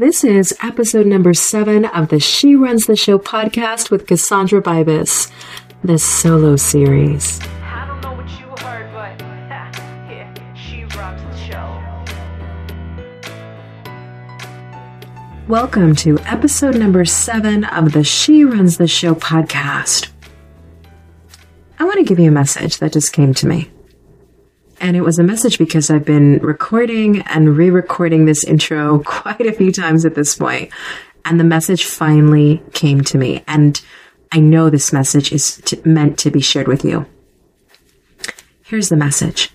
This is episode number seven of the She Runs the Show podcast with Cassandra Bibas, the solo series. I don't know what you heard, but yeah, she runs the show. Welcome to episode number seven of the She Runs the Show podcast. I want to give you a message that just came to me. And it was a message because I've been recording and re recording this intro quite a few times at this point. And the message finally came to me. And I know this message is meant to be shared with you. Here's the message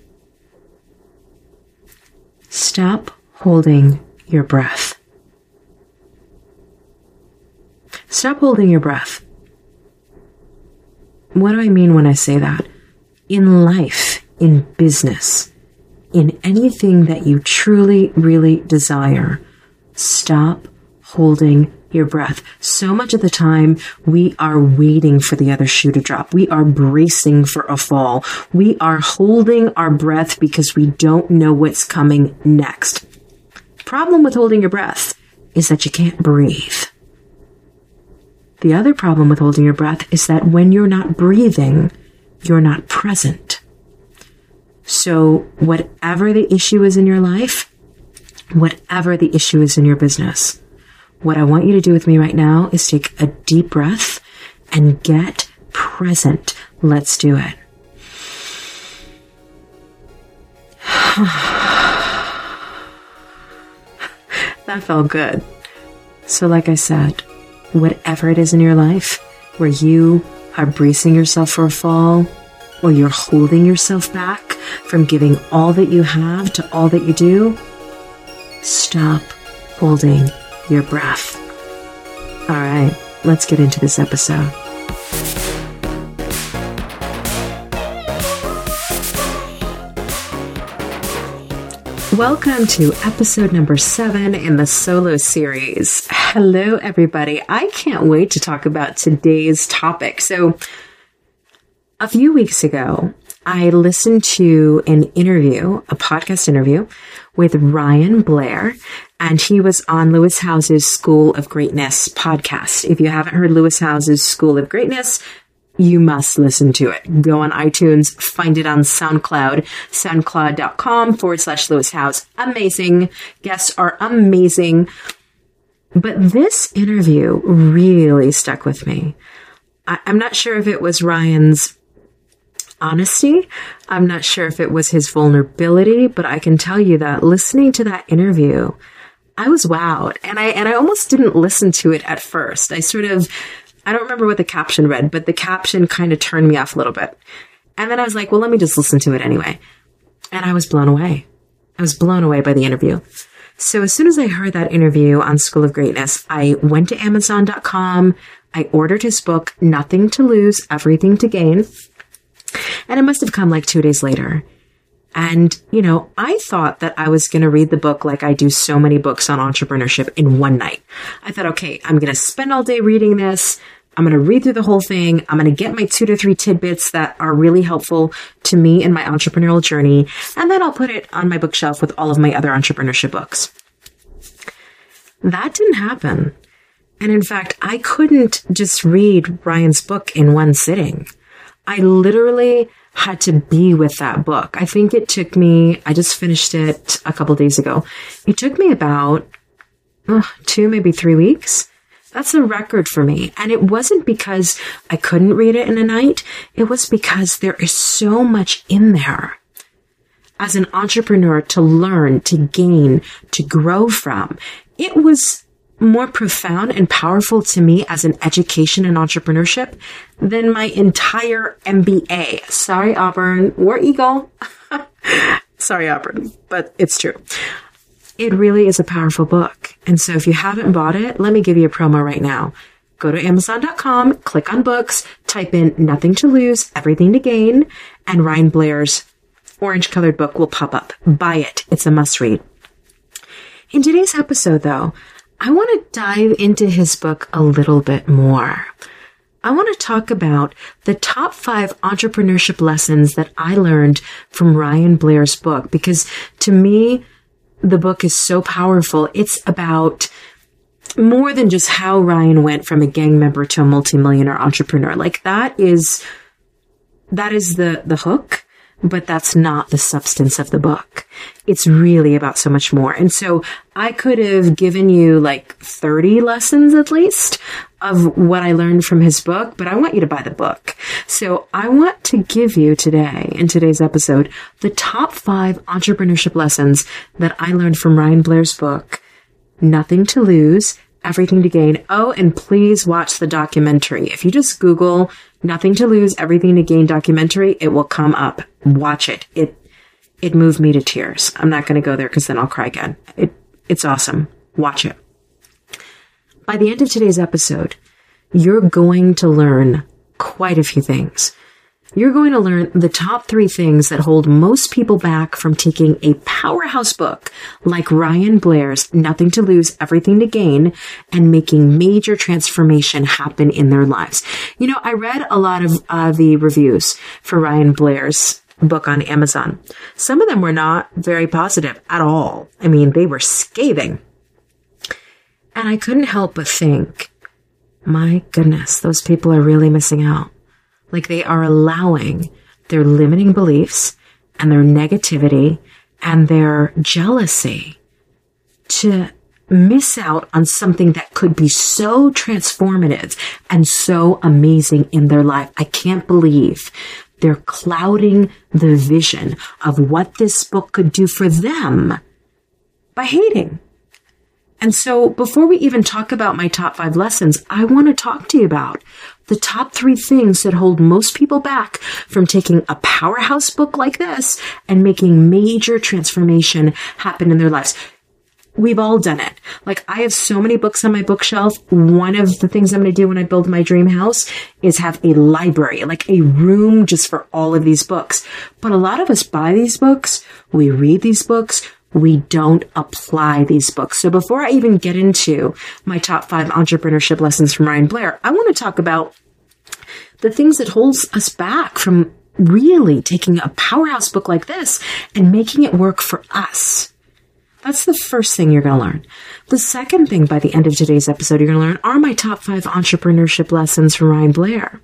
Stop holding your breath. Stop holding your breath. What do I mean when I say that? In life, in business, in anything that you truly, really desire, stop holding your breath. So much of the time, we are waiting for the other shoe to drop. We are bracing for a fall. We are holding our breath because we don't know what's coming next. Problem with holding your breath is that you can't breathe. The other problem with holding your breath is that when you're not breathing, you're not present. So, whatever the issue is in your life, whatever the issue is in your business, what I want you to do with me right now is take a deep breath and get present. Let's do it. that felt good. So, like I said, whatever it is in your life where you are bracing yourself for a fall, or you're holding yourself back from giving all that you have to all that you do, stop holding your breath. All right, let's get into this episode. Welcome to episode number seven in the solo series. Hello, everybody. I can't wait to talk about today's topic. So, a few weeks ago, I listened to an interview, a podcast interview with Ryan Blair, and he was on Lewis Howes's School of Greatness podcast. If you haven't heard Lewis Howes's School of Greatness, you must listen to it. Go on iTunes, find it on SoundCloud, soundcloud.com forward slash Lewis Howes. Amazing. Guests are amazing. But this interview really stuck with me. I- I'm not sure if it was Ryan's honesty. I'm not sure if it was his vulnerability, but I can tell you that listening to that interview, I was wowed and I, and I almost didn't listen to it at first. I sort of, I don't remember what the caption read, but the caption kind of turned me off a little bit. And then I was like, well, let me just listen to it anyway. And I was blown away. I was blown away by the interview. So as soon as I heard that interview on School of Greatness, I went to Amazon.com. I ordered his book, Nothing to Lose, Everything to Gain. And it must have come like two days later. And, you know, I thought that I was going to read the book like I do so many books on entrepreneurship in one night. I thought, okay, I'm going to spend all day reading this. I'm going to read through the whole thing. I'm going to get my two to three tidbits that are really helpful to me in my entrepreneurial journey. And then I'll put it on my bookshelf with all of my other entrepreneurship books. That didn't happen. And in fact, I couldn't just read Ryan's book in one sitting. I literally had to be with that book. I think it took me, I just finished it a couple days ago. It took me about two, maybe three weeks. That's a record for me. And it wasn't because I couldn't read it in a night. It was because there is so much in there as an entrepreneur to learn, to gain, to grow from. It was more profound and powerful to me as an education and entrepreneurship than my entire MBA. Sorry, Auburn. War Eagle. Sorry, Auburn, but it's true. It really is a powerful book. And so if you haven't bought it, let me give you a promo right now. Go to Amazon.com, click on books, type in nothing to lose, everything to gain, and Ryan Blair's orange colored book will pop up. Buy it. It's a must read. In today's episode, though, I want to dive into his book a little bit more. I want to talk about the top five entrepreneurship lessons that I learned from Ryan Blair's book because to me, the book is so powerful. It's about more than just how Ryan went from a gang member to a multimillionaire entrepreneur. Like that is, that is the, the hook, but that's not the substance of the book. It's really about so much more. And so I could have given you like 30 lessons at least of what I learned from his book, but I want you to buy the book. So I want to give you today, in today's episode, the top five entrepreneurship lessons that I learned from Ryan Blair's book, Nothing to Lose, Everything to Gain. Oh, and please watch the documentary. If you just Google Nothing to Lose, Everything to Gain documentary, it will come up. Watch it. It, it moved me to tears. I'm not going to go there because then I'll cry again. It, it's awesome. Watch it. By the end of today's episode, you're going to learn quite a few things. You're going to learn the top three things that hold most people back from taking a powerhouse book like Ryan Blair's Nothing to Lose, Everything to Gain and making major transformation happen in their lives. You know, I read a lot of uh, the reviews for Ryan Blair's book on Amazon. Some of them were not very positive at all. I mean, they were scathing. And I couldn't help but think, my goodness, those people are really missing out. Like they are allowing their limiting beliefs and their negativity and their jealousy to miss out on something that could be so transformative and so amazing in their life. I can't believe they're clouding the vision of what this book could do for them by hating. And so before we even talk about my top five lessons, I want to talk to you about the top three things that hold most people back from taking a powerhouse book like this and making major transformation happen in their lives. We've all done it. Like I have so many books on my bookshelf. One of the things I'm going to do when I build my dream house is have a library, like a room just for all of these books. But a lot of us buy these books. We read these books we don't apply these books. So before I even get into my top five entrepreneurship lessons from Ryan Blair, I want to talk about the things that holds us back from really taking a powerhouse book like this and making it work for us. That's the first thing you're going to learn. The second thing by the end of today's episode you're going to learn are my top five entrepreneurship lessons from Ryan Blair.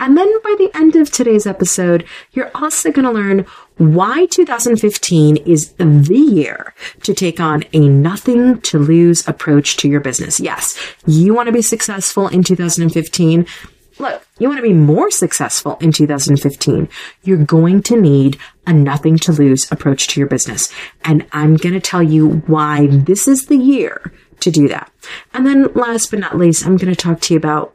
And then by the end of today's episode, you're also going to learn why 2015 is the year to take on a nothing to lose approach to your business. Yes, you want to be successful in 2015. Look, you want to be more successful in 2015. You're going to need a nothing to lose approach to your business. And I'm going to tell you why this is the year to do that. And then last but not least, I'm going to talk to you about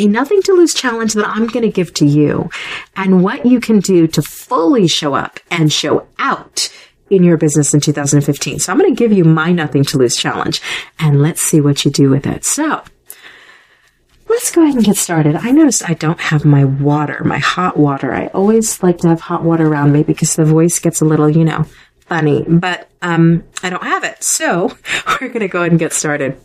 a nothing to lose challenge that I'm going to give to you and what you can do to fully show up and show out in your business in 2015. So I'm going to give you my nothing to lose challenge and let's see what you do with it. So let's go ahead and get started. I noticed I don't have my water, my hot water. I always like to have hot water around me because the voice gets a little, you know, funny, but um, I don't have it. So we're going to go ahead and get started.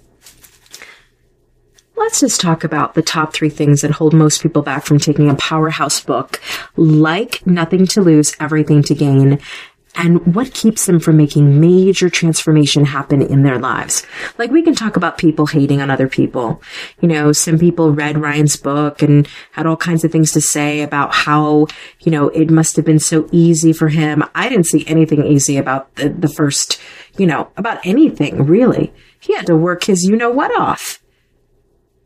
Let's just talk about the top three things that hold most people back from taking a powerhouse book like Nothing to Lose, Everything to Gain, and what keeps them from making major transformation happen in their lives. Like we can talk about people hating on other people. You know, some people read Ryan's book and had all kinds of things to say about how, you know, it must have been so easy for him. I didn't see anything easy about the, the first, you know, about anything really. He had to work his you know what off.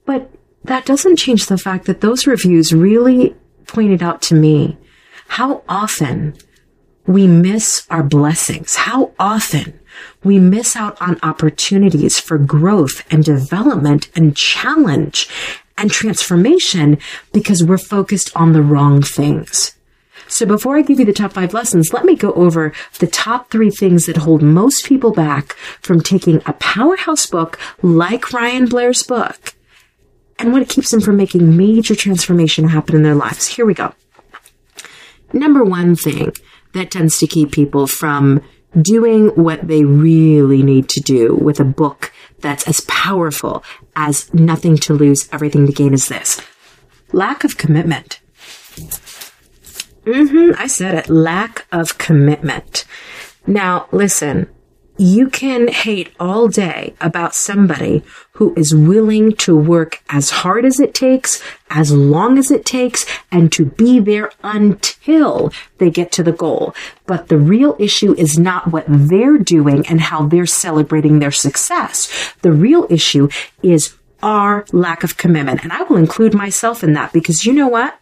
But that doesn't change the fact that those reviews really pointed out to me how often we miss our blessings, how often we miss out on opportunities for growth and development and challenge and transformation because we're focused on the wrong things. So before I give you the top five lessons, let me go over the top three things that hold most people back from taking a powerhouse book like Ryan Blair's book and what keeps them from making major transformation happen in their lives. Here we go. Number one thing that tends to keep people from doing what they really need to do with a book that's as powerful as nothing to lose, everything to gain is this. Lack of commitment. Mm-hmm, I said it. Lack of commitment. Now, listen, you can hate all day about somebody who is willing to work as hard as it takes, as long as it takes, and to be there until they get to the goal. But the real issue is not what they're doing and how they're celebrating their success. The real issue is our lack of commitment. And I will include myself in that because you know what?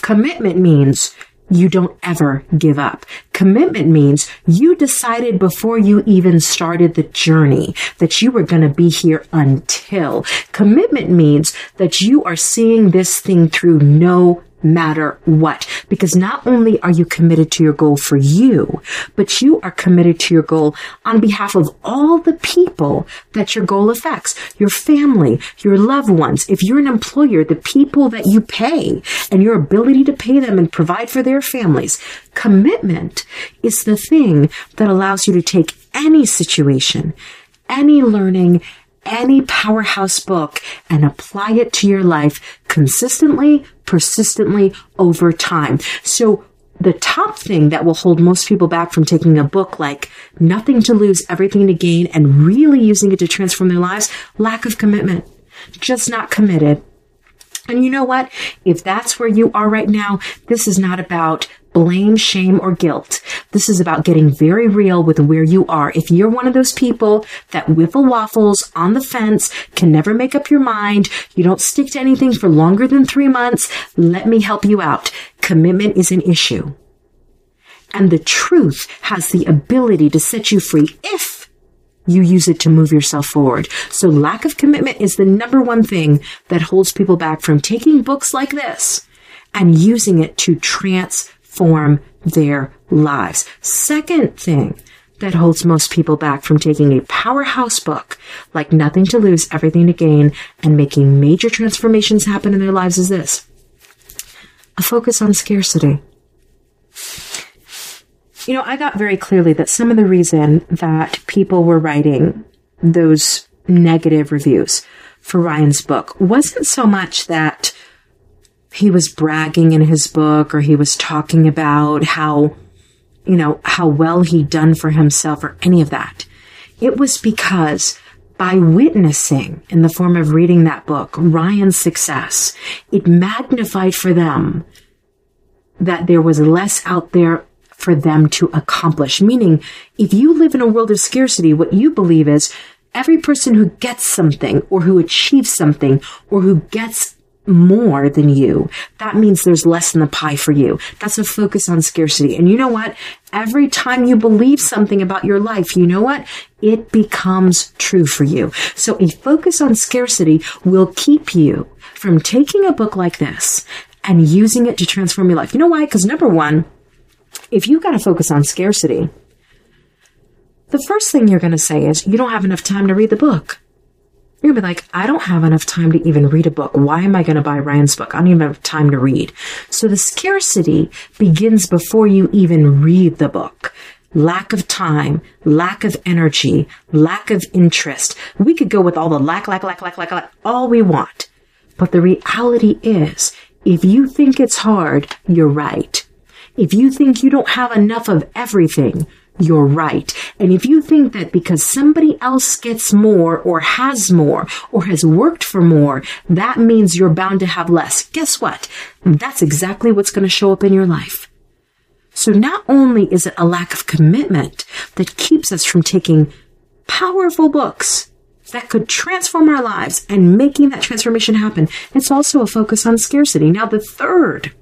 Commitment means you don't ever give up. Commitment means you decided before you even started the journey that you were going to be here until. Commitment means that you are seeing this thing through no matter what. Because not only are you committed to your goal for you, but you are committed to your goal on behalf of all the people that your goal affects. Your family, your loved ones. If you're an employer, the people that you pay and your ability to pay them and provide for their families. Commitment is the thing that allows you to take any situation, any learning, any powerhouse book and apply it to your life consistently, persistently over time. So the top thing that will hold most people back from taking a book like Nothing to Lose, Everything to Gain and really using it to transform their lives, lack of commitment. Just not committed. And you know what? If that's where you are right now, this is not about blame, shame, or guilt. This is about getting very real with where you are. If you're one of those people that whiffle waffles on the fence, can never make up your mind, you don't stick to anything for longer than three months, let me help you out. Commitment is an issue. And the truth has the ability to set you free if you use it to move yourself forward. So lack of commitment is the number one thing that holds people back from taking books like this and using it to transform transform their lives. Second thing that holds most people back from taking a powerhouse book like Nothing to Lose, Everything to Gain and making major transformations happen in their lives is this a focus on scarcity. You know, I got very clearly that some of the reason that people were writing those negative reviews for Ryan's book wasn't so much that he was bragging in his book or he was talking about how, you know, how well he'd done for himself or any of that. It was because by witnessing in the form of reading that book, Ryan's success, it magnified for them that there was less out there for them to accomplish. Meaning, if you live in a world of scarcity, what you believe is every person who gets something or who achieves something or who gets more than you, that means there's less in the pie for you. That's a focus on scarcity. And you know what? Every time you believe something about your life, you know what? It becomes true for you. So a focus on scarcity will keep you from taking a book like this and using it to transform your life. You know why? Because number one, if you've got to focus on scarcity, the first thing you're going to say is you don't have enough time to read the book. You're gonna be like, I don't have enough time to even read a book. Why am I gonna buy Ryan's book? I don't even have time to read. So the scarcity begins before you even read the book. Lack of time, lack of energy, lack of interest. We could go with all the lack, lack, lack, lack, lack, lack, all we want. But the reality is, if you think it's hard, you're right. If you think you don't have enough of everything, you're right. And if you think that because somebody else gets more or has more or has worked for more, that means you're bound to have less, guess what? That's exactly what's going to show up in your life. So not only is it a lack of commitment that keeps us from taking powerful books that could transform our lives and making that transformation happen, it's also a focus on scarcity. Now, the third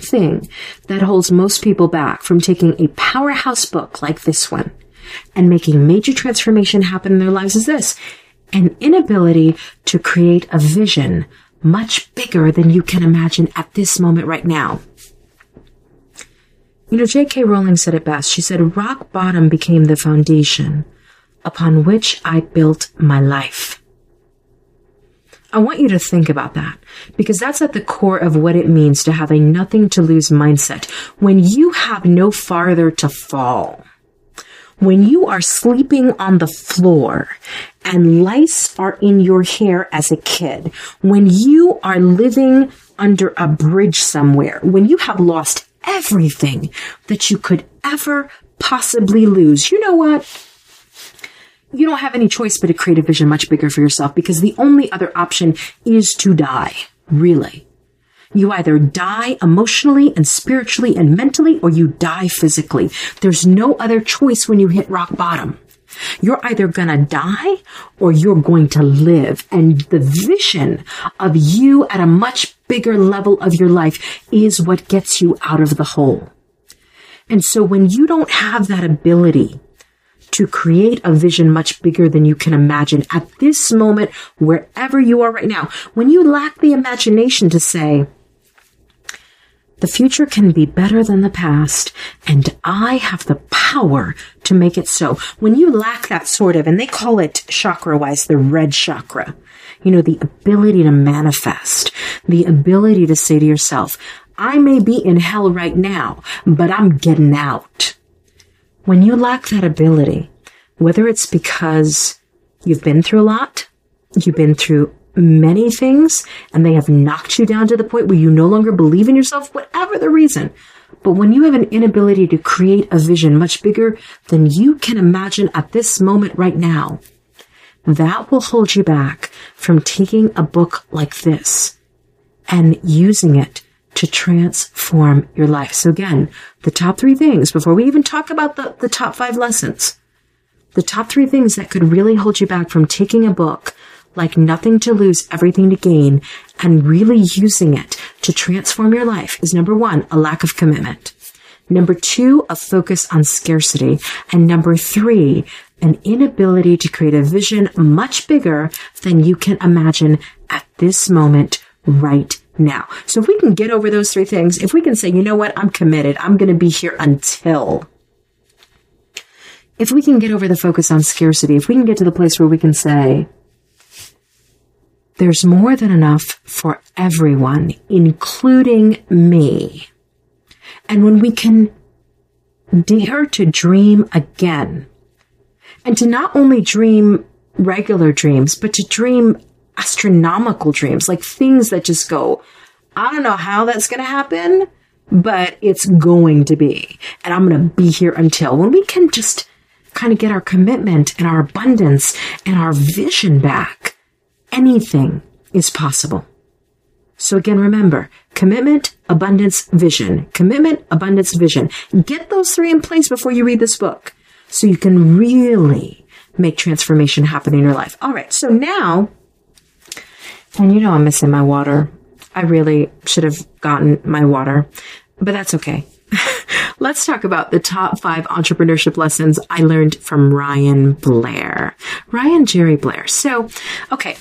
thing that holds most people back from taking a powerhouse book like this one and making major transformation happen in their lives is this an inability to create a vision much bigger than you can imagine at this moment right now. You know, J.K. Rowling said it best. She said, rock bottom became the foundation upon which I built my life. I want you to think about that because that's at the core of what it means to have a nothing to lose mindset. When you have no farther to fall, when you are sleeping on the floor and lice are in your hair as a kid, when you are living under a bridge somewhere, when you have lost everything that you could ever possibly lose, you know what? You don't have any choice but to create a vision much bigger for yourself because the only other option is to die. Really. You either die emotionally and spiritually and mentally or you die physically. There's no other choice when you hit rock bottom. You're either gonna die or you're going to live. And the vision of you at a much bigger level of your life is what gets you out of the hole. And so when you don't have that ability to create a vision much bigger than you can imagine at this moment, wherever you are right now, when you lack the imagination to say, the future can be better than the past, and I have the power to make it so. When you lack that sort of, and they call it chakra wise, the red chakra, you know, the ability to manifest, the ability to say to yourself, I may be in hell right now, but I'm getting out. When you lack that ability, whether it's because you've been through a lot, you've been through many things and they have knocked you down to the point where you no longer believe in yourself, whatever the reason. But when you have an inability to create a vision much bigger than you can imagine at this moment right now, that will hold you back from taking a book like this and using it to transform your life. So again, the top three things before we even talk about the, the top five lessons, the top three things that could really hold you back from taking a book like nothing to lose, everything to gain, and really using it to transform your life is number one, a lack of commitment. Number two, a focus on scarcity. And number three, an inability to create a vision much bigger than you can imagine at this moment right now. So if we can get over those three things, if we can say, you know what, I'm committed, I'm going to be here until. If we can get over the focus on scarcity, if we can get to the place where we can say, there's more than enough for everyone, including me. And when we can dare to dream again, and to not only dream regular dreams, but to dream astronomical dreams, like things that just go, I don't know how that's going to happen, but it's going to be. And I'm going to be here until when we can just kind of get our commitment and our abundance and our vision back anything is possible. So again, remember commitment, abundance, vision. Commitment, abundance, vision. Get those three in place before you read this book so you can really make transformation happen in your life. All right. So now, and you know, I'm missing my water. I really should have gotten my water, but that's okay. Let's talk about the top five entrepreneurship lessons I learned from Ryan Blair. Ryan Jerry Blair. So, okay,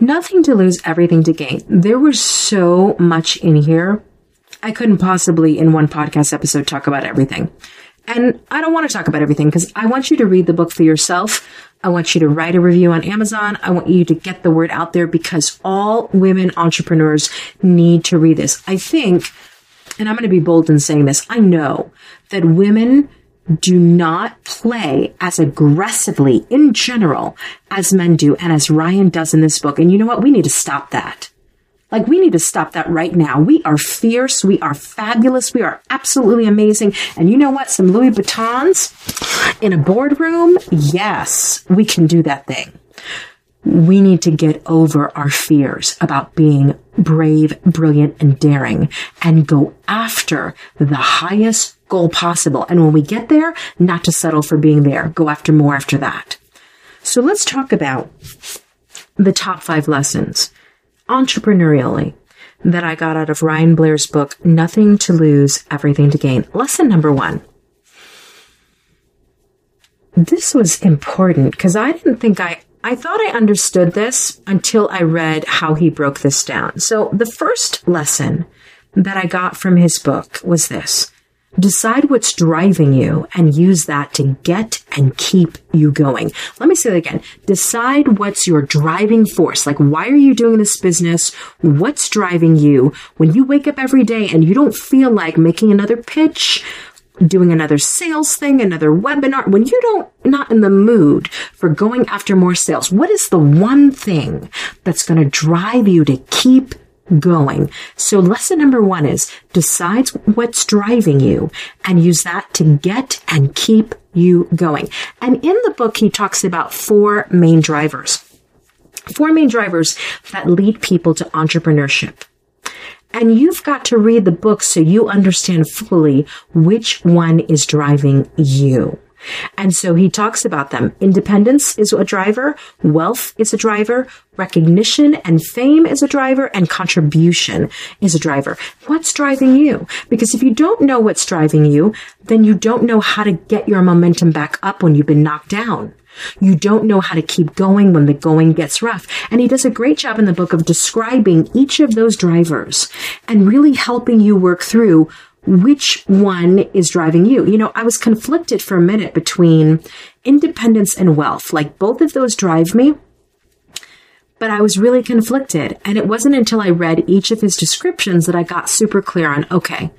Nothing to lose, everything to gain. There was so much in here. I couldn't possibly, in one podcast episode, talk about everything. And I don't want to talk about everything because I want you to read the book for yourself. I want you to write a review on Amazon. I want you to get the word out there because all women entrepreneurs need to read this. I think, and I'm going to be bold in saying this, I know that women do not play as aggressively in general as men do and as Ryan does in this book. And you know what? We need to stop that. Like we need to stop that right now. We are fierce. We are fabulous. We are absolutely amazing. And you know what? Some Louis Vuittons in a boardroom. Yes, we can do that thing. We need to get over our fears about being brave, brilliant, and daring and go after the highest goal possible. And when we get there, not to settle for being there, go after more after that. So let's talk about the top five lessons entrepreneurially that I got out of Ryan Blair's book, Nothing to Lose, Everything to Gain. Lesson number one. This was important because I didn't think I, I thought I understood this until I read how he broke this down. So the first lesson that I got from his book was this. Decide what's driving you and use that to get and keep you going. Let me say that again. Decide what's your driving force. Like, why are you doing this business? What's driving you when you wake up every day and you don't feel like making another pitch? doing another sales thing, another webinar, when you don't not in the mood for going after more sales, what is the one thing that's going to drive you to keep going. So lesson number one is decide what's driving you and use that to get and keep you going. And in the book, he talks about four main drivers. Four main drivers that lead people to entrepreneurship. And you've got to read the book so you understand fully which one is driving you. And so he talks about them. Independence is a driver. Wealth is a driver. Recognition and fame is a driver and contribution is a driver. What's driving you? Because if you don't know what's driving you, then you don't know how to get your momentum back up when you've been knocked down. You don't know how to keep going when the going gets rough. And he does a great job in the book of describing each of those drivers and really helping you work through which one is driving you. You know, I was conflicted for a minute between independence and wealth. Like both of those drive me. But I was really conflicted. And it wasn't until I read each of his descriptions that I got super clear on, okay,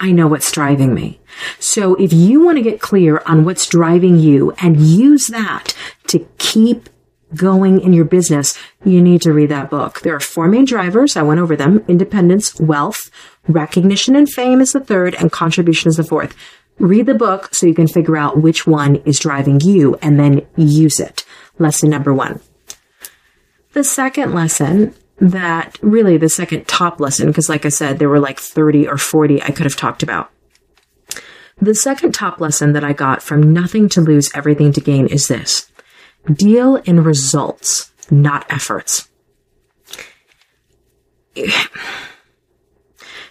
I know what's driving me. So if you want to get clear on what's driving you and use that to keep going in your business, you need to read that book. There are four main drivers. I went over them. Independence, wealth, recognition and fame is the third, and contribution is the fourth. Read the book so you can figure out which one is driving you and then use it. Lesson number one. The second lesson that really the second top lesson, because like I said, there were like 30 or 40 I could have talked about. The second top lesson that I got from nothing to lose, everything to gain is this. Deal in results, not efforts.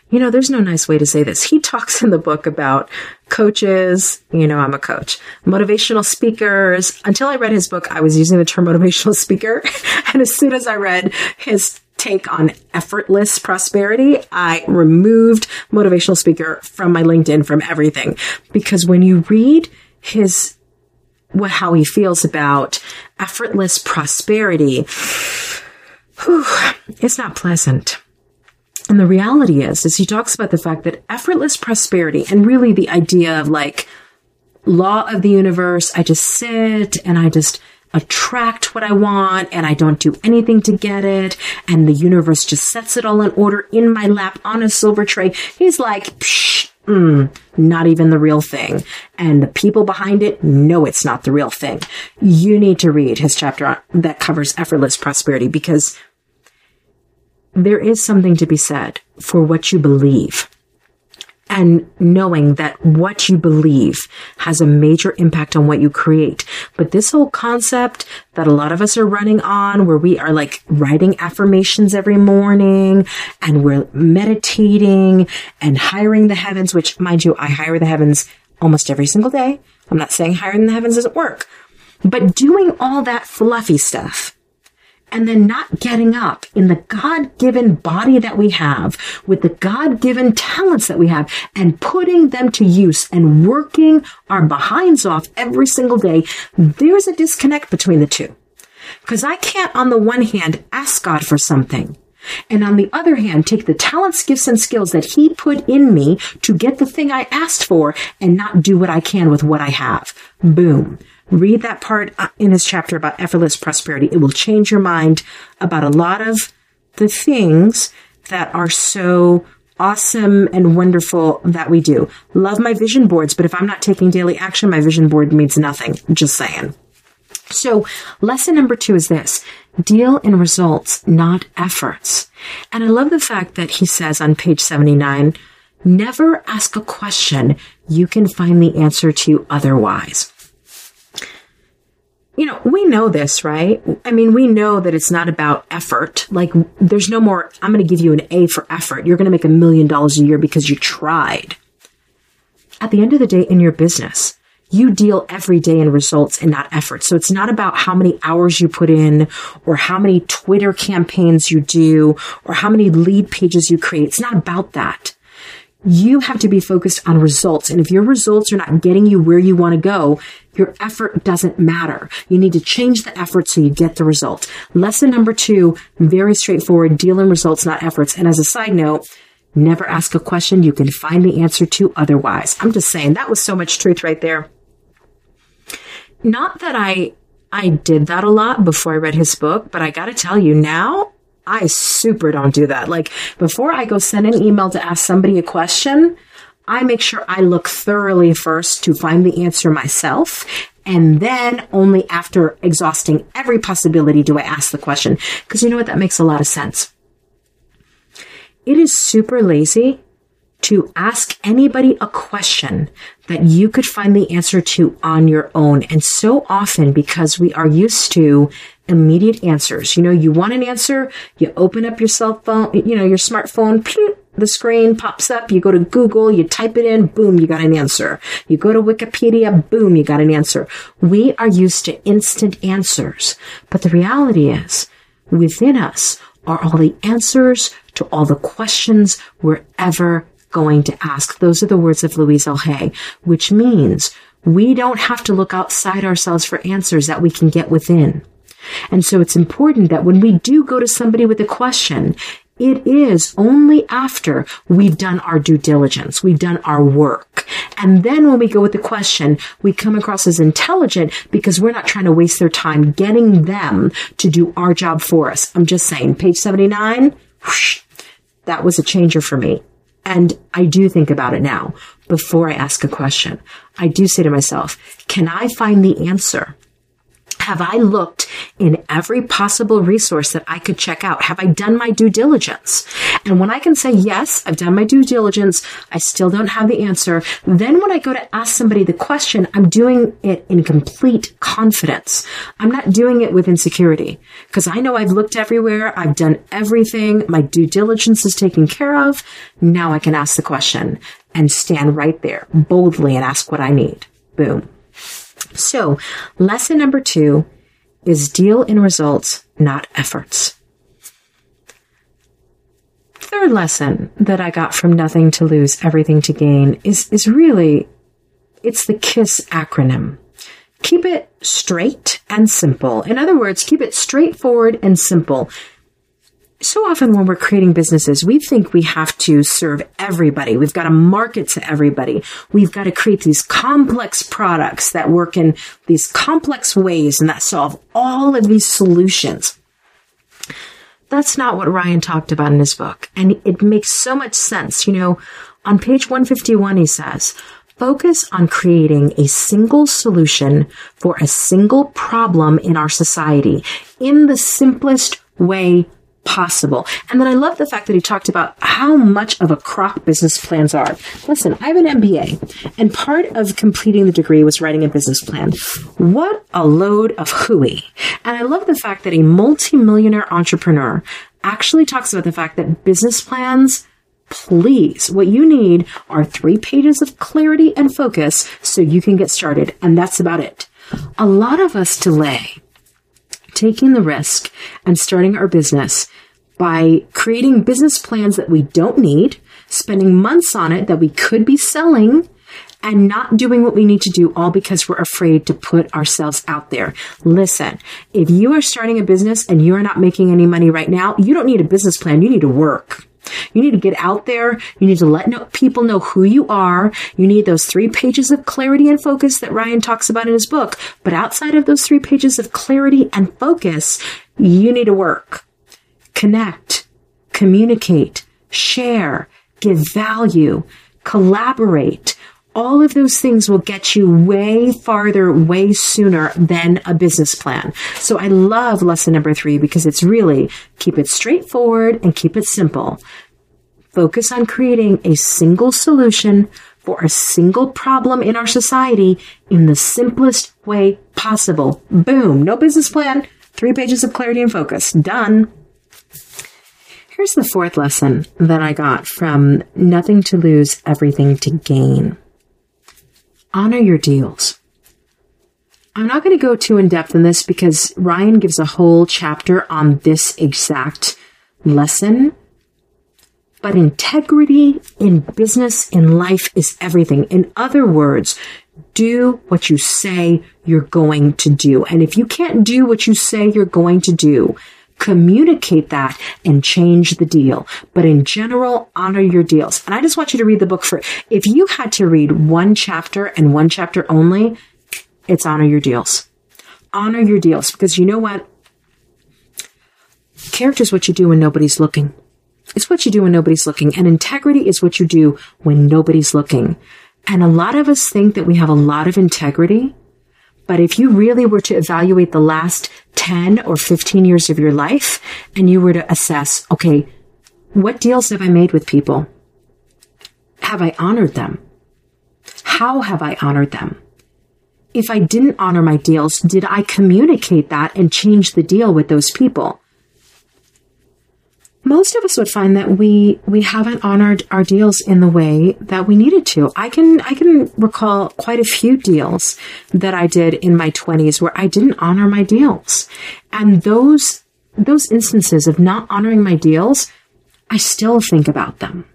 You know, there's no nice way to say this. He talks in the book about coaches. You know, I'm a coach, motivational speakers. Until I read his book, I was using the term motivational speaker. and as soon as I read his take on effortless prosperity, I removed motivational speaker from my LinkedIn, from everything. Because when you read his, how he feels about effortless prosperity, whew, it's not pleasant. And the reality is, is he talks about the fact that effortless prosperity and really the idea of like law of the universe, I just sit and I just attract what I want and I don't do anything to get it. And the universe just sets it all in order in my lap on a silver tray. He's like, Psh, mm, not even the real thing. And the people behind it know it's not the real thing. You need to read his chapter that covers effortless prosperity because there is something to be said for what you believe and knowing that what you believe has a major impact on what you create. But this whole concept that a lot of us are running on where we are like writing affirmations every morning and we're meditating and hiring the heavens, which mind you, I hire the heavens almost every single day. I'm not saying hiring the heavens doesn't work, but doing all that fluffy stuff and then not getting up in the God given body that we have with the God given talents that we have and putting them to use and working our behinds off every single day, there's a disconnect between the two. Because I can't, on the one hand, ask God for something. And on the other hand, take the talents, gifts, and skills that He put in me to get the thing I asked for and not do what I can with what I have. Boom. Read that part uh, in his chapter about effortless prosperity. It will change your mind about a lot of the things that are so awesome and wonderful that we do. Love my vision boards, but if I'm not taking daily action, my vision board means nothing. Just saying. So lesson number two is this. Deal in results, not efforts. And I love the fact that he says on page 79, never ask a question you can find the answer to otherwise you know, we know this, right? I mean, we know that it's not about effort. Like, there's no more, I'm going to give you an A for effort. You're going to make a million dollars a year because you tried. At the end of the day, in your business, you deal every day in results and not effort. So it's not about how many hours you put in or how many Twitter campaigns you do or how many lead pages you create. It's not about that. You have to be focused on results. And if your results are not getting you where you want to go, your effort doesn't matter. You need to change the effort so you get the result. Lesson number two, very straightforward, deal in results, not efforts. And as a side note, never ask a question you can find the answer to otherwise. I'm just saying that was so much truth right there. Not that I I did that a lot before I read his book, but I got to tell you now I super don't do that. Like before I go send an email to ask somebody a question, I make sure I look thoroughly first to find the answer myself. And then only after exhausting every possibility do I ask the question. Cause you know what? That makes a lot of sense. It is super lazy to ask anybody a question that you could find the answer to on your own. And so often because we are used to immediate answers, you know, you want an answer, you open up your cell phone, you know, your smartphone, the screen pops up, you go to Google, you type it in, boom, you got an answer. You go to Wikipedia, boom, you got an answer. We are used to instant answers. But the reality is, within us are all the answers to all the questions we're ever going to ask. Those are the words of Louise L. Hay, which means we don't have to look outside ourselves for answers that we can get within. And so it's important that when we do go to somebody with a question, it is only after we've done our due diligence, we've done our work. And then when we go with the question, we come across as intelligent because we're not trying to waste their time getting them to do our job for us. I'm just saying, page 79, whoosh, that was a changer for me. And I do think about it now before I ask a question. I do say to myself, can I find the answer? Have I looked in every possible resource that I could check out? Have I done my due diligence? And when I can say, yes, I've done my due diligence, I still don't have the answer. Then when I go to ask somebody the question, I'm doing it in complete confidence. I'm not doing it with insecurity because I know I've looked everywhere. I've done everything. My due diligence is taken care of. Now I can ask the question and stand right there boldly and ask what I need. Boom. So, lesson number two is deal in results, not efforts. Third lesson that I got from nothing to lose, everything to gain is, is really, it's the KISS acronym. Keep it straight and simple. In other words, keep it straightforward and simple so often when we're creating businesses, we think we have to serve everybody. We've got to market to everybody. We've got to create these complex products that work in these complex ways and that solve all of these solutions. That's not what Ryan talked about in his book. And it makes so much sense. You know, on page 151, he says, focus on creating a single solution for a single problem in our society in the simplest way possible. And then I love the fact that he talked about how much of a crock business plans are. Listen, I have an MBA, and part of completing the degree was writing a business plan. What a load of hooey. And I love the fact that a multimillionaire entrepreneur actually talks about the fact that business plans please, what you need are three pages of clarity and focus so you can get started. And that's about it. A lot of us delay taking the risk and starting our business by creating business plans that we don't need, spending months on it that we could be selling, and not doing what we need to do all because we're afraid to put ourselves out there. Listen, if you are starting a business and you're not making any money right now, you don't need a business plan. You need to work. You need to get out there. You need to let know, people know who you are. You need those three pages of clarity and focus that Ryan talks about in his book. But outside of those three pages of clarity and focus, you need to work, connect, communicate, share, give value, collaborate. All of those things will get you way farther, way sooner than a business plan. So I love lesson number three because it's really keep it straightforward and keep it simple. Focus on creating a single solution for a single problem in our society in the simplest way possible. Boom. No business plan. Three pages of clarity and focus. Done. Here's the fourth lesson that I got from Nothing to Lose, Everything to Gain honor your deals. I'm not going to go too in depth in this because Ryan gives a whole chapter on this exact lesson. But integrity in business, in life is everything. In other words, do what you say you're going to do. And if you can't do what you say you're going to do, communicate that and change the deal. But in general, honor your deals. And I just want you to read the book for, if you had to read one chapter and one chapter only, it's honor your deals. Honor your deals because you know what? character is what you do when nobody's looking. It's what you do when nobody's looking. And integrity is what you do when nobody's looking. And a lot of us think that we have a lot of integrity. But if you really were to evaluate the last 10 or 15 years of your life and you were to assess, okay, what deals have I made with people? Have I honored them? How have I honored them? If I didn't honor my deals, did I communicate that and change the deal with those people? Most of us would find that we we haven't honored our deals in the way that we needed to. I can I can recall quite a few deals that I did in my 20s where I didn't honor my deals. And those those instances of not honoring my deals, I still think about them.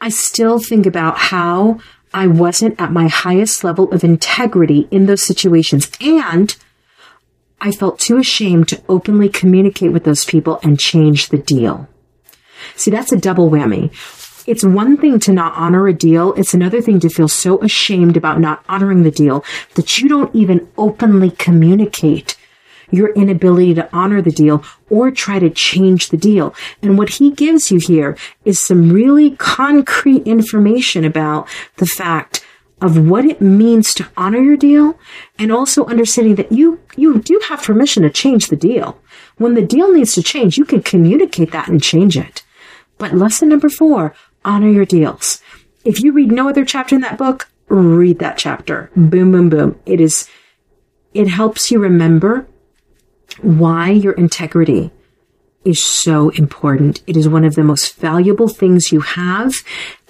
I still think about how I wasn't at my highest level of integrity in those situations and I felt too ashamed to openly communicate with those people and change the deal. See, that's a double whammy. It's one thing to not honor a deal. It's another thing to feel so ashamed about not honoring the deal that you don't even openly communicate your inability to honor the deal or try to change the deal. And what he gives you here is some really concrete information about the fact of what it means to honor your deal and also understanding that you, you do have permission to change the deal. When the deal needs to change, you can communicate that and change it. But lesson number four, honor your deals. If you read no other chapter in that book, read that chapter. Boom, boom, boom. It is, it helps you remember why your integrity is so important. It is one of the most valuable things you have,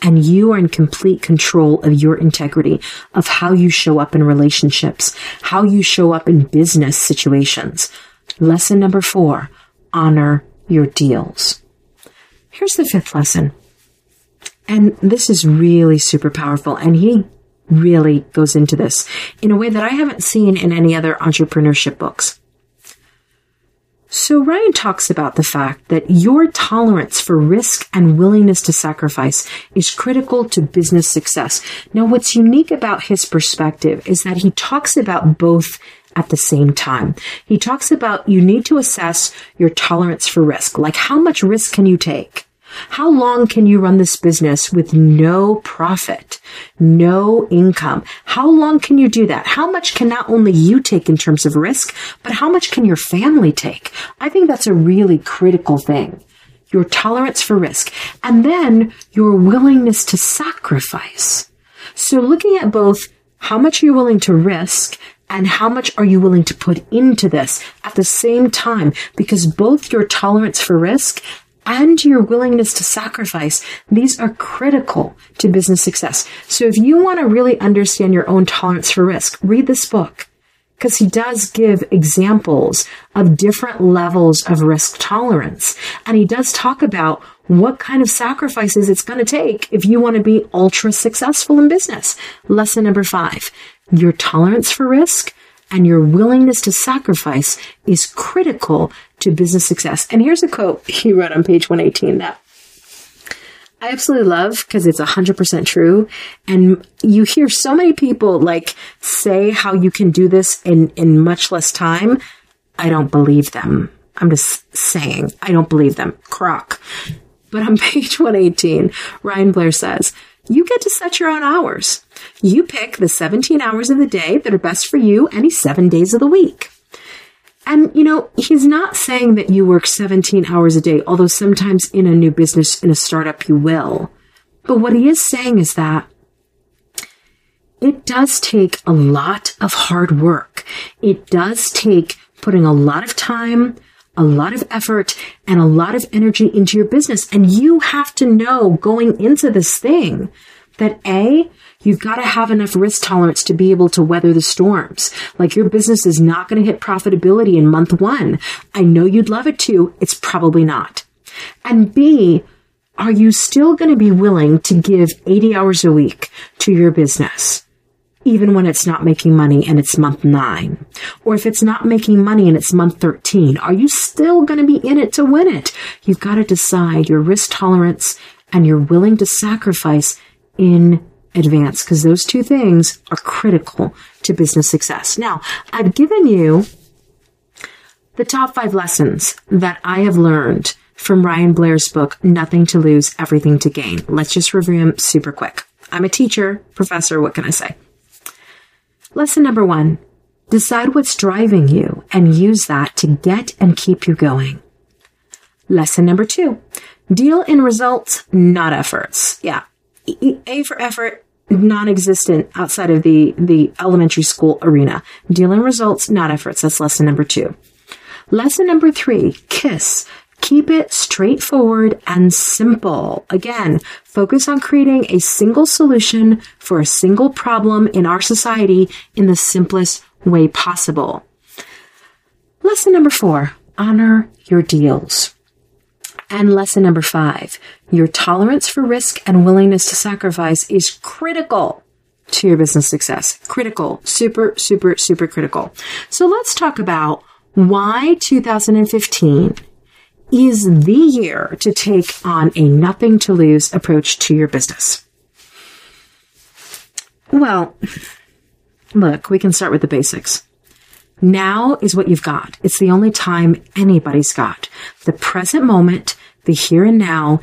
and you are in complete control of your integrity, of how you show up in relationships, how you show up in business situations. Lesson number four, honor your deals. Here's the fifth lesson. And this is really super powerful. And he really goes into this in a way that I haven't seen in any other entrepreneurship books. So Ryan talks about the fact that your tolerance for risk and willingness to sacrifice is critical to business success. Now, what's unique about his perspective is that he talks about both at the same time. He talks about you need to assess your tolerance for risk. Like how much risk can you take? How long can you run this business with no profit, no income? How long can you do that? How much can not only you take in terms of risk, but how much can your family take? I think that's a really critical thing. Your tolerance for risk and then your willingness to sacrifice. So looking at both how much are you willing to risk and how much are you willing to put into this at the same time? Because both your tolerance for risk and your willingness to sacrifice, these are critical to business success. So if you want to really understand your own tolerance for risk, read this book because he does give examples of different levels of risk tolerance. And he does talk about what kind of sacrifices it's going to take if you want to be ultra successful in business. Lesson number five, your tolerance for risk and your willingness to sacrifice is critical to business success. And here's a quote he wrote on page 118 that I absolutely love because it's 100% true. And you hear so many people like say how you can do this in, in much less time. I don't believe them. I'm just saying, I don't believe them. Crock. But on page 118, Ryan Blair says, you get to set your own hours. You pick the 17 hours of the day that are best for you any seven days of the week. And, you know, he's not saying that you work 17 hours a day, although sometimes in a new business, in a startup, you will. But what he is saying is that it does take a lot of hard work. It does take putting a lot of time, a lot of effort, and a lot of energy into your business. And you have to know going into this thing that A, You've got to have enough risk tolerance to be able to weather the storms. Like your business is not going to hit profitability in month one. I know you'd love it to. It's probably not. And B, are you still going to be willing to give 80 hours a week to your business? Even when it's not making money and it's month nine. Or if it's not making money and it's month 13, are you still going to be in it to win it? You've got to decide your risk tolerance and you're willing to sacrifice in advance because those two things are critical to business success. Now, I've given you the top five lessons that I have learned from Ryan Blair's book, Nothing to Lose, Everything to Gain. Let's just review them super quick. I'm a teacher, professor, what can I say? Lesson number one decide what's driving you and use that to get and keep you going. Lesson number two deal in results, not efforts. Yeah. A for effort, non-existent outside of the, the elementary school arena. Deal in results, not efforts. That's lesson number two. Lesson number three, KISS. Keep it straightforward and simple. Again, focus on creating a single solution for a single problem in our society in the simplest way possible. Lesson number four, honor your deals. And lesson number five, your tolerance for risk and willingness to sacrifice is critical to your business success. Critical. Super, super, super critical. So let's talk about why 2015 is the year to take on a nothing to lose approach to your business. Well, look, we can start with the basics. Now is what you've got. It's the only time anybody's got. The present moment, the here and now,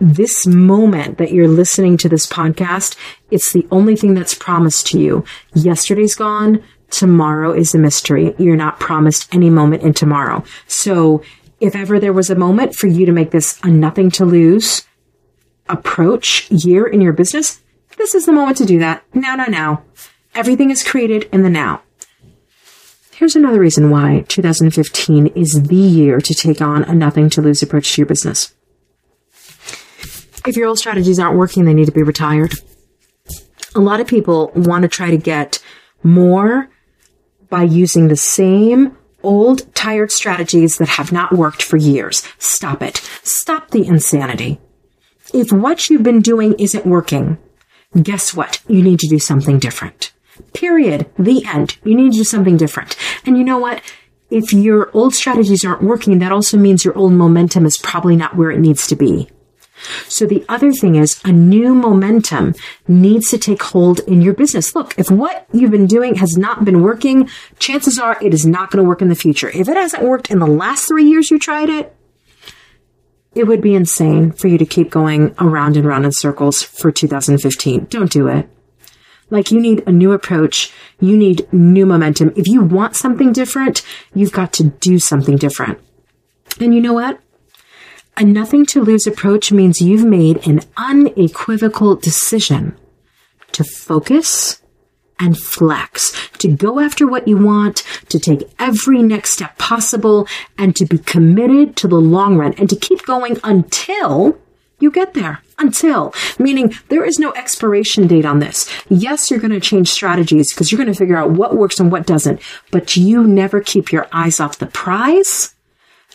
this moment that you're listening to this podcast, it's the only thing that's promised to you. Yesterday's gone. Tomorrow is a mystery. You're not promised any moment in tomorrow. So if ever there was a moment for you to make this a nothing to lose approach year in your business, this is the moment to do that. Now, now, now. Everything is created in the now. Here's another reason why 2015 is the year to take on a nothing to lose approach to your business. If your old strategies aren't working, they need to be retired. A lot of people want to try to get more by using the same old, tired strategies that have not worked for years. Stop it. Stop the insanity. If what you've been doing isn't working, guess what? You need to do something different. Period. The end. You need to do something different. And you know what? If your old strategies aren't working, that also means your old momentum is probably not where it needs to be. So the other thing is a new momentum needs to take hold in your business. Look, if what you've been doing has not been working, chances are it is not going to work in the future. If it hasn't worked in the last three years you tried it, it would be insane for you to keep going around and around in circles for 2015. Don't do it. Like you need a new approach. You need new momentum. If you want something different, you've got to do something different. And you know what? A nothing to lose approach means you've made an unequivocal decision to focus and flex, to go after what you want, to take every next step possible, and to be committed to the long run and to keep going until you get there until, meaning there is no expiration date on this. Yes, you're going to change strategies because you're going to figure out what works and what doesn't, but you never keep your eyes off the prize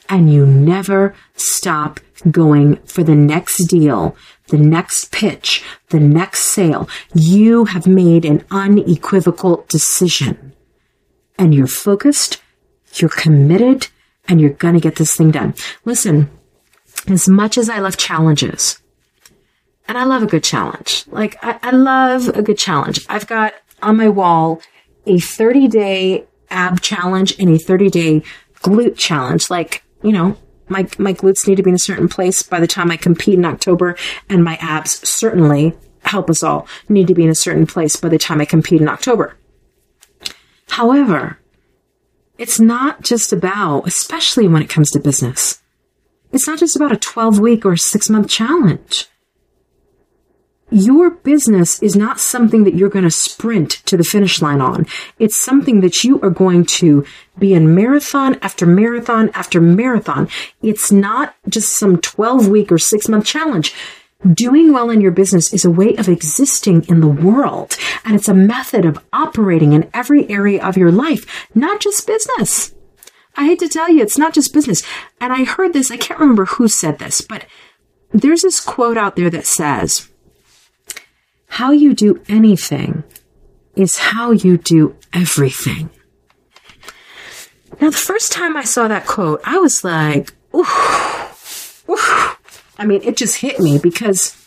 and you never stop going for the next deal, the next pitch, the next sale. You have made an unequivocal decision and you're focused, you're committed, and you're going to get this thing done. Listen, as much as I love challenges, and I love a good challenge. Like, I, I love a good challenge. I've got on my wall a 30 day ab challenge and a 30 day glute challenge. Like, you know, my, my glutes need to be in a certain place by the time I compete in October, and my abs certainly help us all need to be in a certain place by the time I compete in October. However, it's not just about, especially when it comes to business, it's not just about a 12 week or six month challenge. Your business is not something that you're going to sprint to the finish line on. It's something that you are going to be in marathon after marathon after marathon. It's not just some 12 week or six month challenge. Doing well in your business is a way of existing in the world, and it's a method of operating in every area of your life, not just business. I hate to tell you, it's not just business. And I heard this, I can't remember who said this, but there's this quote out there that says, How you do anything is how you do everything. Now, the first time I saw that quote, I was like, ooh, ooh. I mean, it just hit me because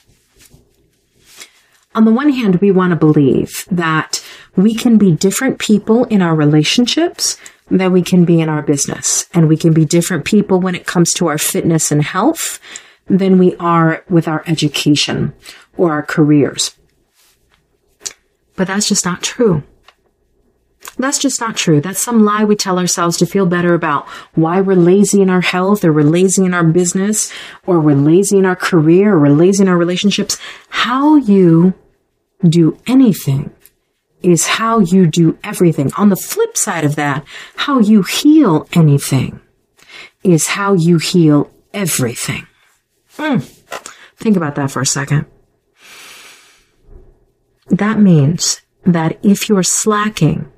on the one hand, we want to believe that We can be different people in our relationships than we can be in our business. And we can be different people when it comes to our fitness and health than we are with our education or our careers. But that's just not true. That's just not true. That's some lie we tell ourselves to feel better about why we're lazy in our health or we're lazy in our business or we're lazy in our career or we're lazy in our relationships. How you do anything is how you do everything. On the flip side of that, how you heal anything is how you heal everything. Mm. Think about that for a second. That means that if you're slacking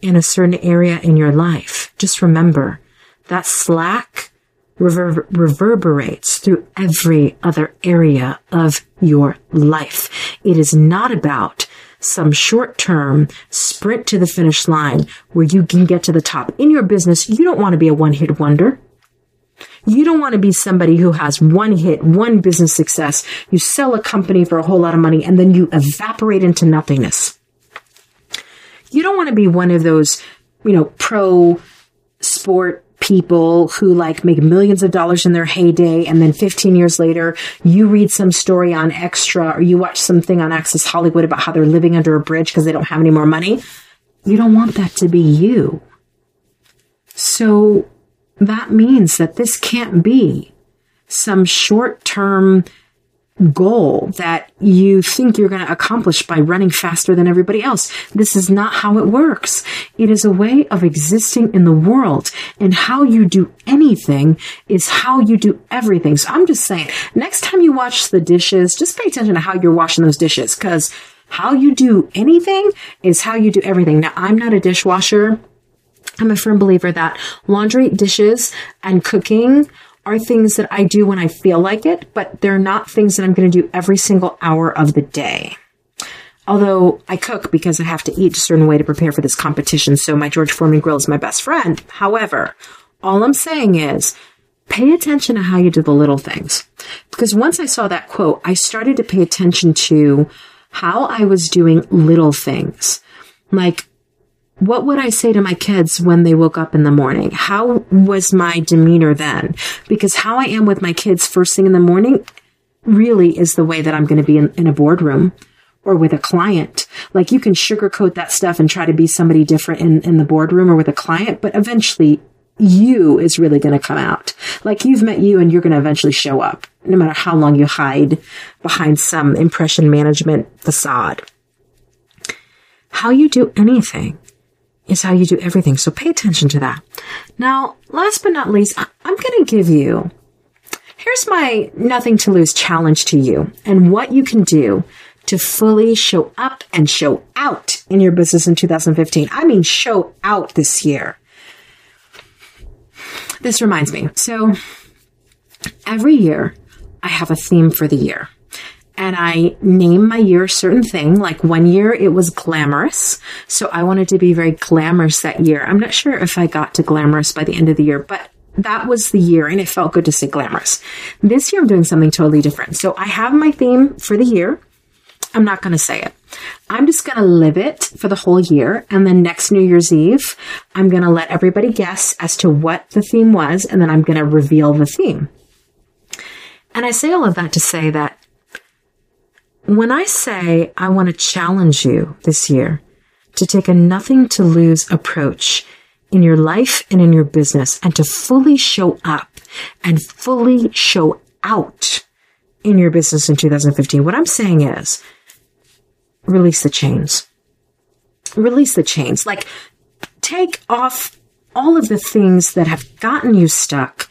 in a certain area in your life, just remember that slack rever- reverberates through every other area of your life. It is not about some short term sprint to the finish line where you can get to the top. In your business, you don't want to be a one hit wonder. You don't want to be somebody who has one hit, one business success. You sell a company for a whole lot of money and then you evaporate into nothingness. You don't want to be one of those, you know, pro sport people who like make millions of dollars in their heyday and then 15 years later you read some story on extra or you watch something on access hollywood about how they're living under a bridge because they don't have any more money you don't want that to be you so that means that this can't be some short term goal that you think you're going to accomplish by running faster than everybody else. This is not how it works. It is a way of existing in the world and how you do anything is how you do everything. So I'm just saying, next time you wash the dishes, just pay attention to how you're washing those dishes because how you do anything is how you do everything. Now, I'm not a dishwasher. I'm a firm believer that laundry, dishes, and cooking are things that I do when I feel like it, but they're not things that I'm going to do every single hour of the day. Although I cook because I have to eat a certain way to prepare for this competition, so my George Foreman grill is my best friend. However, all I'm saying is pay attention to how you do the little things. Because once I saw that quote, I started to pay attention to how I was doing little things. Like what would I say to my kids when they woke up in the morning? How was my demeanor then? Because how I am with my kids first thing in the morning really is the way that I'm going to be in, in a boardroom or with a client. Like you can sugarcoat that stuff and try to be somebody different in, in the boardroom or with a client, but eventually you is really going to come out. Like you've met you and you're going to eventually show up, no matter how long you hide behind some impression management facade. How you do anything is how you do everything. So pay attention to that. Now, last but not least, I'm going to give you, here's my nothing to lose challenge to you and what you can do to fully show up and show out in your business in 2015. I mean, show out this year. This reminds me. So every year I have a theme for the year and I name my year a certain thing. Like one year it was glamorous. So I wanted to be very glamorous that year. I'm not sure if I got to glamorous by the end of the year, but that was the year and it felt good to say glamorous. This year I'm doing something totally different. So I have my theme for the year. I'm not going to say it. I'm just going to live it for the whole year. And then next New Year's Eve, I'm going to let everybody guess as to what the theme was. And then I'm going to reveal the theme. And I say all of that to say that when I say I want to challenge you this year to take a nothing to lose approach in your life and in your business and to fully show up and fully show out in your business in 2015, what I'm saying is release the chains. Release the chains. Like take off all of the things that have gotten you stuck.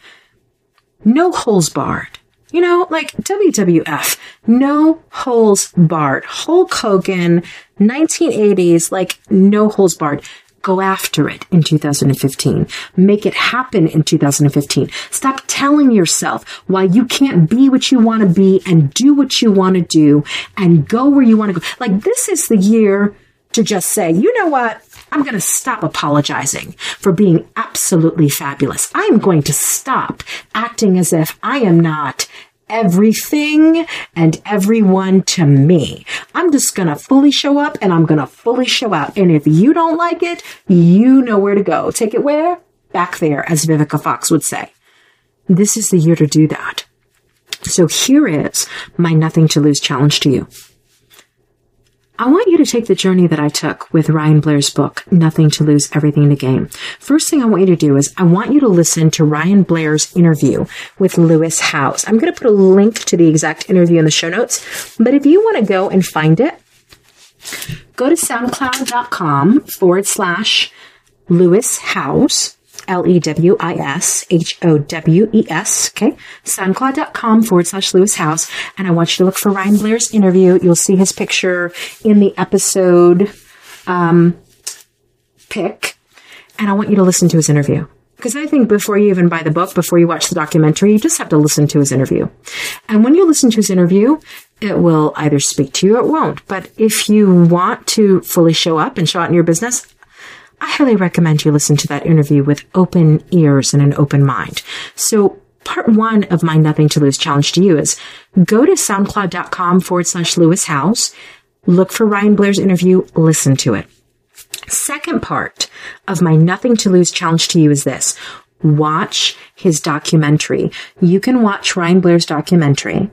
No holes barred. You know, like WWF, no holes barred. Hulk Hogan, 1980s, like no holes barred. Go after it in 2015. Make it happen in 2015. Stop telling yourself why you can't be what you want to be and do what you want to do and go where you want to go. Like this is the year to just say, you know what? I'm going to stop apologizing for being absolutely fabulous. I am going to stop acting as if I am not everything and everyone to me. I'm just going to fully show up and I'm going to fully show out. And if you don't like it, you know where to go. Take it where? Back there, as Vivica Fox would say. This is the year to do that. So here is my nothing to lose challenge to you. I want you to take the journey that I took with Ryan Blair's book, Nothing to Lose, Everything to Gain. First thing I want you to do is I want you to listen to Ryan Blair's interview with Lewis Howes. I'm going to put a link to the exact interview in the show notes, but if you want to go and find it, go to soundcloud.com forward slash Lewis Howes. L E W I S H O W E S. Okay. SoundCloud.com forward slash Lewis Howes. And I want you to look for Ryan Blair's interview. You'll see his picture in the episode, um, pick. And I want you to listen to his interview. Because I think before you even buy the book, before you watch the documentary, you just have to listen to his interview. And when you listen to his interview, it will either speak to you or it won't. But if you want to fully show up and show out in your business, I highly recommend you listen to that interview with open ears and an open mind. So part one of my nothing to lose challenge to you is go to soundcloud.com forward slash Lewis Howes, look for Ryan Blair's interview, listen to it. Second part of my nothing to lose challenge to you is this. Watch his documentary. You can watch Ryan Blair's documentary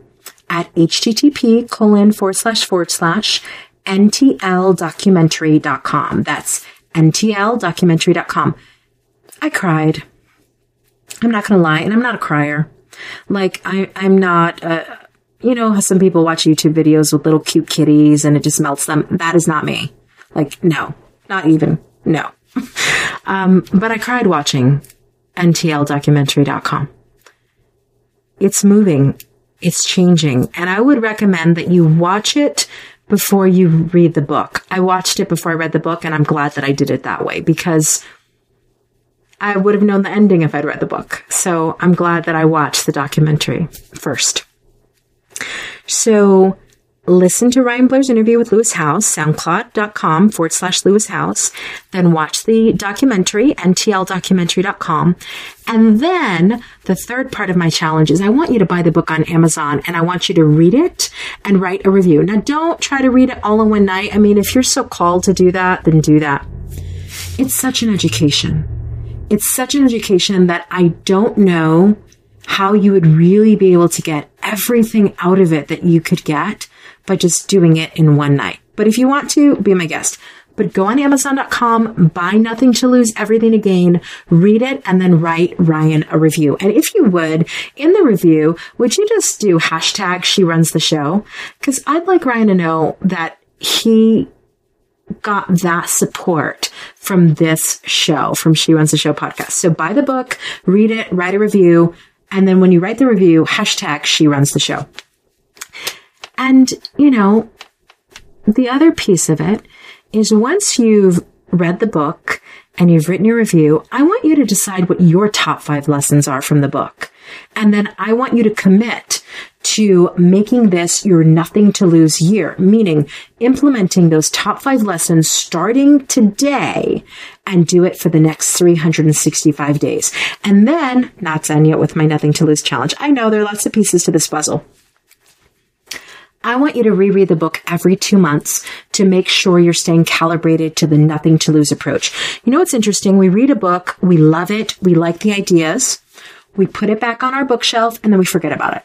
at http colon forward slash forward slash ntldocumentary.com. That's ntldocumentary.com. I cried. I'm not going to lie, and I'm not a crier. Like, I, I'm not, uh, you know, some people watch YouTube videos with little cute kitties and it just melts them. That is not me. Like, no, not even, no. um, but I cried watching ntldocumentary.com. It's moving. It's changing. And I would recommend that you watch it before you read the book. I watched it before I read the book and I'm glad that I did it that way because I would have known the ending if I'd read the book. So I'm glad that I watched the documentary first. So listen to Ryan Blair's interview with Lewis Howes, soundcloud.com forward slash Lewis Howes, then watch the documentary, ntldocumentary.com. And then the third part of my challenge is I want you to buy the book on Amazon and I want you to read it and write a review. Now don't try to read it all in one night. I mean, if you're so called to do that, then do that. It's such an education. It's such an education that I don't know how you would really be able to get everything out of it that you could get by just doing it in one night. But if you want to, be my guest. But go on Amazon.com, buy Nothing to Lose, Everything to Gain, read it, and then write Ryan a review. And if you would, in the review, would you just do hashtag she runs the show? Because I'd like Ryan to know that he got that support from this show, from She Runs the Show podcast. So buy the book, read it, write a review, and then when you write the review, hashtag she runs the show. And, you know, the other piece of it is once you've read the book and you've written your review, I want you to decide what your top five lessons are from the book. And then I want you to commit to making this your nothing to lose year, meaning implementing those top five lessons starting today and do it for the next 365 days. And then, not done yet with my nothing to lose challenge. I know there are lots of pieces to this puzzle. I want you to reread the book every two months to make sure you're staying calibrated to the nothing to lose approach. You know what's interesting? We read a book, we love it, we like the ideas, we put it back on our bookshelf, and then we forget about it.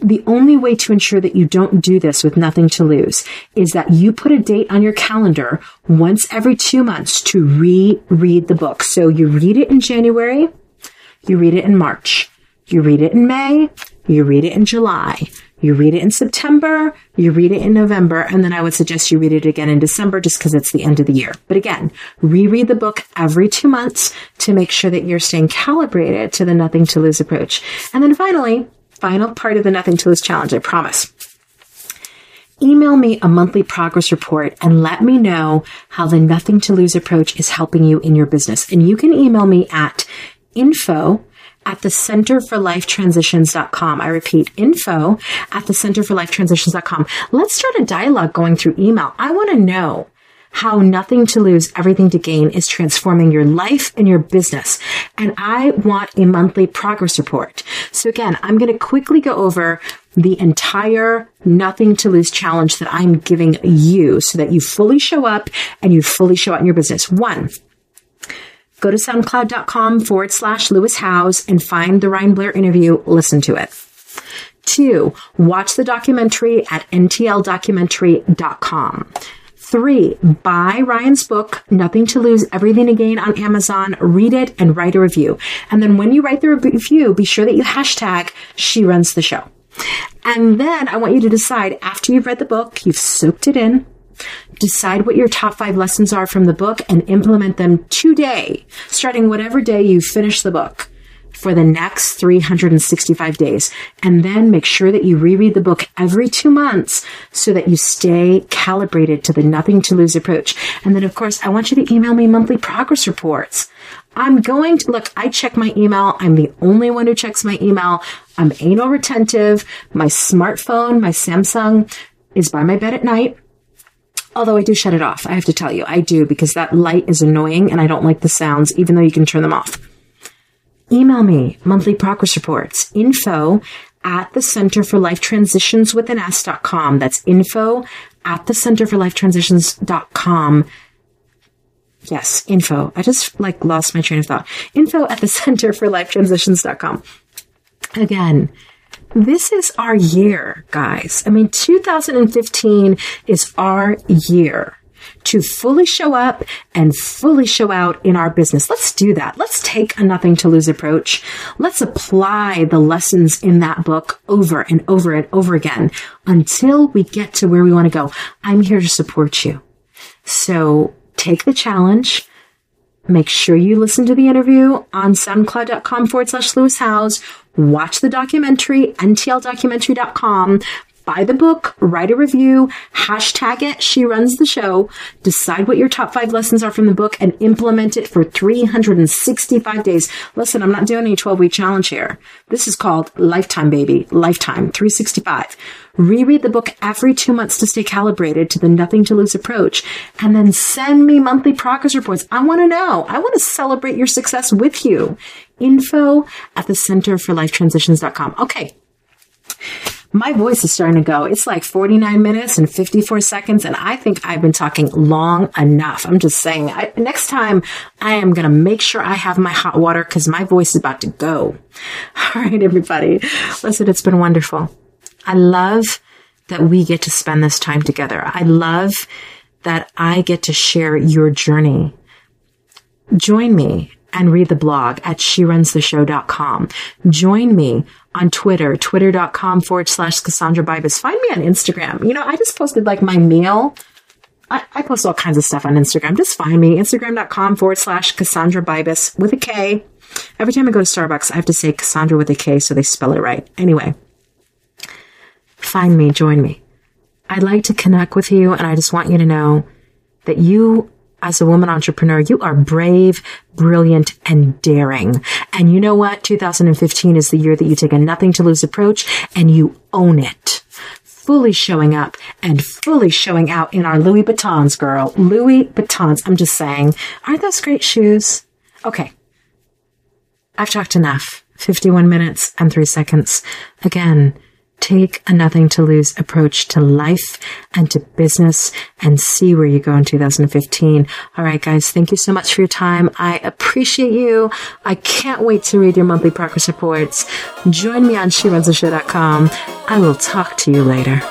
The only way to ensure that you don't do this with nothing to lose is that you put a date on your calendar once every two months to reread the book. So you read it in January, you read it in March, you read it in May, you read it in July, you read it in September, you read it in November, and then I would suggest you read it again in December just because it's the end of the year. But again, reread the book every two months to make sure that you're staying calibrated to the nothing to lose approach. And then finally, final part of the nothing to lose challenge, I promise. Email me a monthly progress report and let me know how the nothing to lose approach is helping you in your business. And you can email me at info at the Center for Life Transitions.com. I repeat, info at the Center for Life Transitions.com. Let's start a dialogue going through email. I want to know how nothing to lose, everything to gain is transforming your life and your business. And I want a monthly progress report. So again, I'm going to quickly go over the entire nothing to lose challenge that I'm giving you so that you fully show up and you fully show out in your business. One, go to soundcloud.com forward slash Lewis Howes and find the Ryan Blair interview. Listen to it. Two, watch the documentary at ntldocumentary.com. Three, buy Ryan's book, Nothing to Lose, Everything to Gain on Amazon, read it and write a review. And then when you write the review, be sure that you hashtag she runs the show. And then I want you to decide after you've read the book, you've soaked it in, decide what your top five lessons are from the book and implement them today, starting whatever day you finish the book for the next 365 days. And then make sure that you reread the book every two months so that you stay calibrated to the nothing to lose approach. And then, of course, I want you to email me monthly progress reports. I'm going to look, I check my email. I'm the only one who checks my email. I'm anal retentive. My smartphone, my Samsung is by my bed at night. Although I do shut it off. I have to tell you, I do because that light is annoying and I don't like the sounds, even though you can turn them off. Email me monthly progress reports, info at the Center for Life Transitions with an S.com. That's info at the Center for Life Transitions.com. Yes, info. I just like lost my train of thought. Info at the Center for Life Transitions.com. Again, this is our year, guys. I mean, 2015 is our year to fully show up and fully show out in our business. Let's do that. Let's take a nothing to lose approach. Let's apply the lessons in that book over and over and over again until we get to where we want to go. I'm here to support you. So take the challenge. Make sure you listen to the interview on soundcloud.com forward slash Lewis Howes. Watch the documentary, ntldocumentary.com buy the book, write a review, hashtag it, she runs the show, decide what your top five lessons are from the book and implement it for 365 days. Listen, I'm not doing any 12 week challenge here. This is called lifetime, baby. Lifetime, 365. Reread the book every two months to stay calibrated to the nothing to lose approach and then send me monthly progress reports. I want to know. I want to celebrate your success with you. Info at the Center for Life Transitions.com. Okay my voice is starting to go. It's like 49 minutes and 54 seconds, and I think I've been talking long enough. I'm just saying, I, next time I am going to make sure I have my hot water because my voice is about to go. All right, everybody. Listen, it's been wonderful. I love that we get to spend this time together. I love that I get to share your journey. Join me and read the blog at sherunstheshow.com. Join me on Twitter, twitter.com forward slash Kassandra Bibas. Find me on Instagram. You know, I just posted like my meal. I, I post all kinds of stuff on Instagram. Just find me, instagram.com forward slash Kassandra Bibas with a K. Every time I go to Starbucks, I have to say Kassandra with a K so they spell it right. Anyway, find me, join me. I'd like to connect with you, and I just want you to know that you as a woman entrepreneur, you are brave, brilliant, and daring. And you know what? 2015 is the year that you take a nothing to lose approach and you own it. Fully showing up and fully showing out in our Louis Vuittons, girl. Louis Vuittons. I'm just saying, aren't those great shoes? Okay. I've talked enough. 51 minutes and three seconds. Again, take a nothing to lose approach to life and to business and see where you go in 2015. All right, guys, thank you so much for your time. I appreciate you. I can't wait to read your monthly progress reports. Join me on SheRunsTheShow.com. I will talk to you later.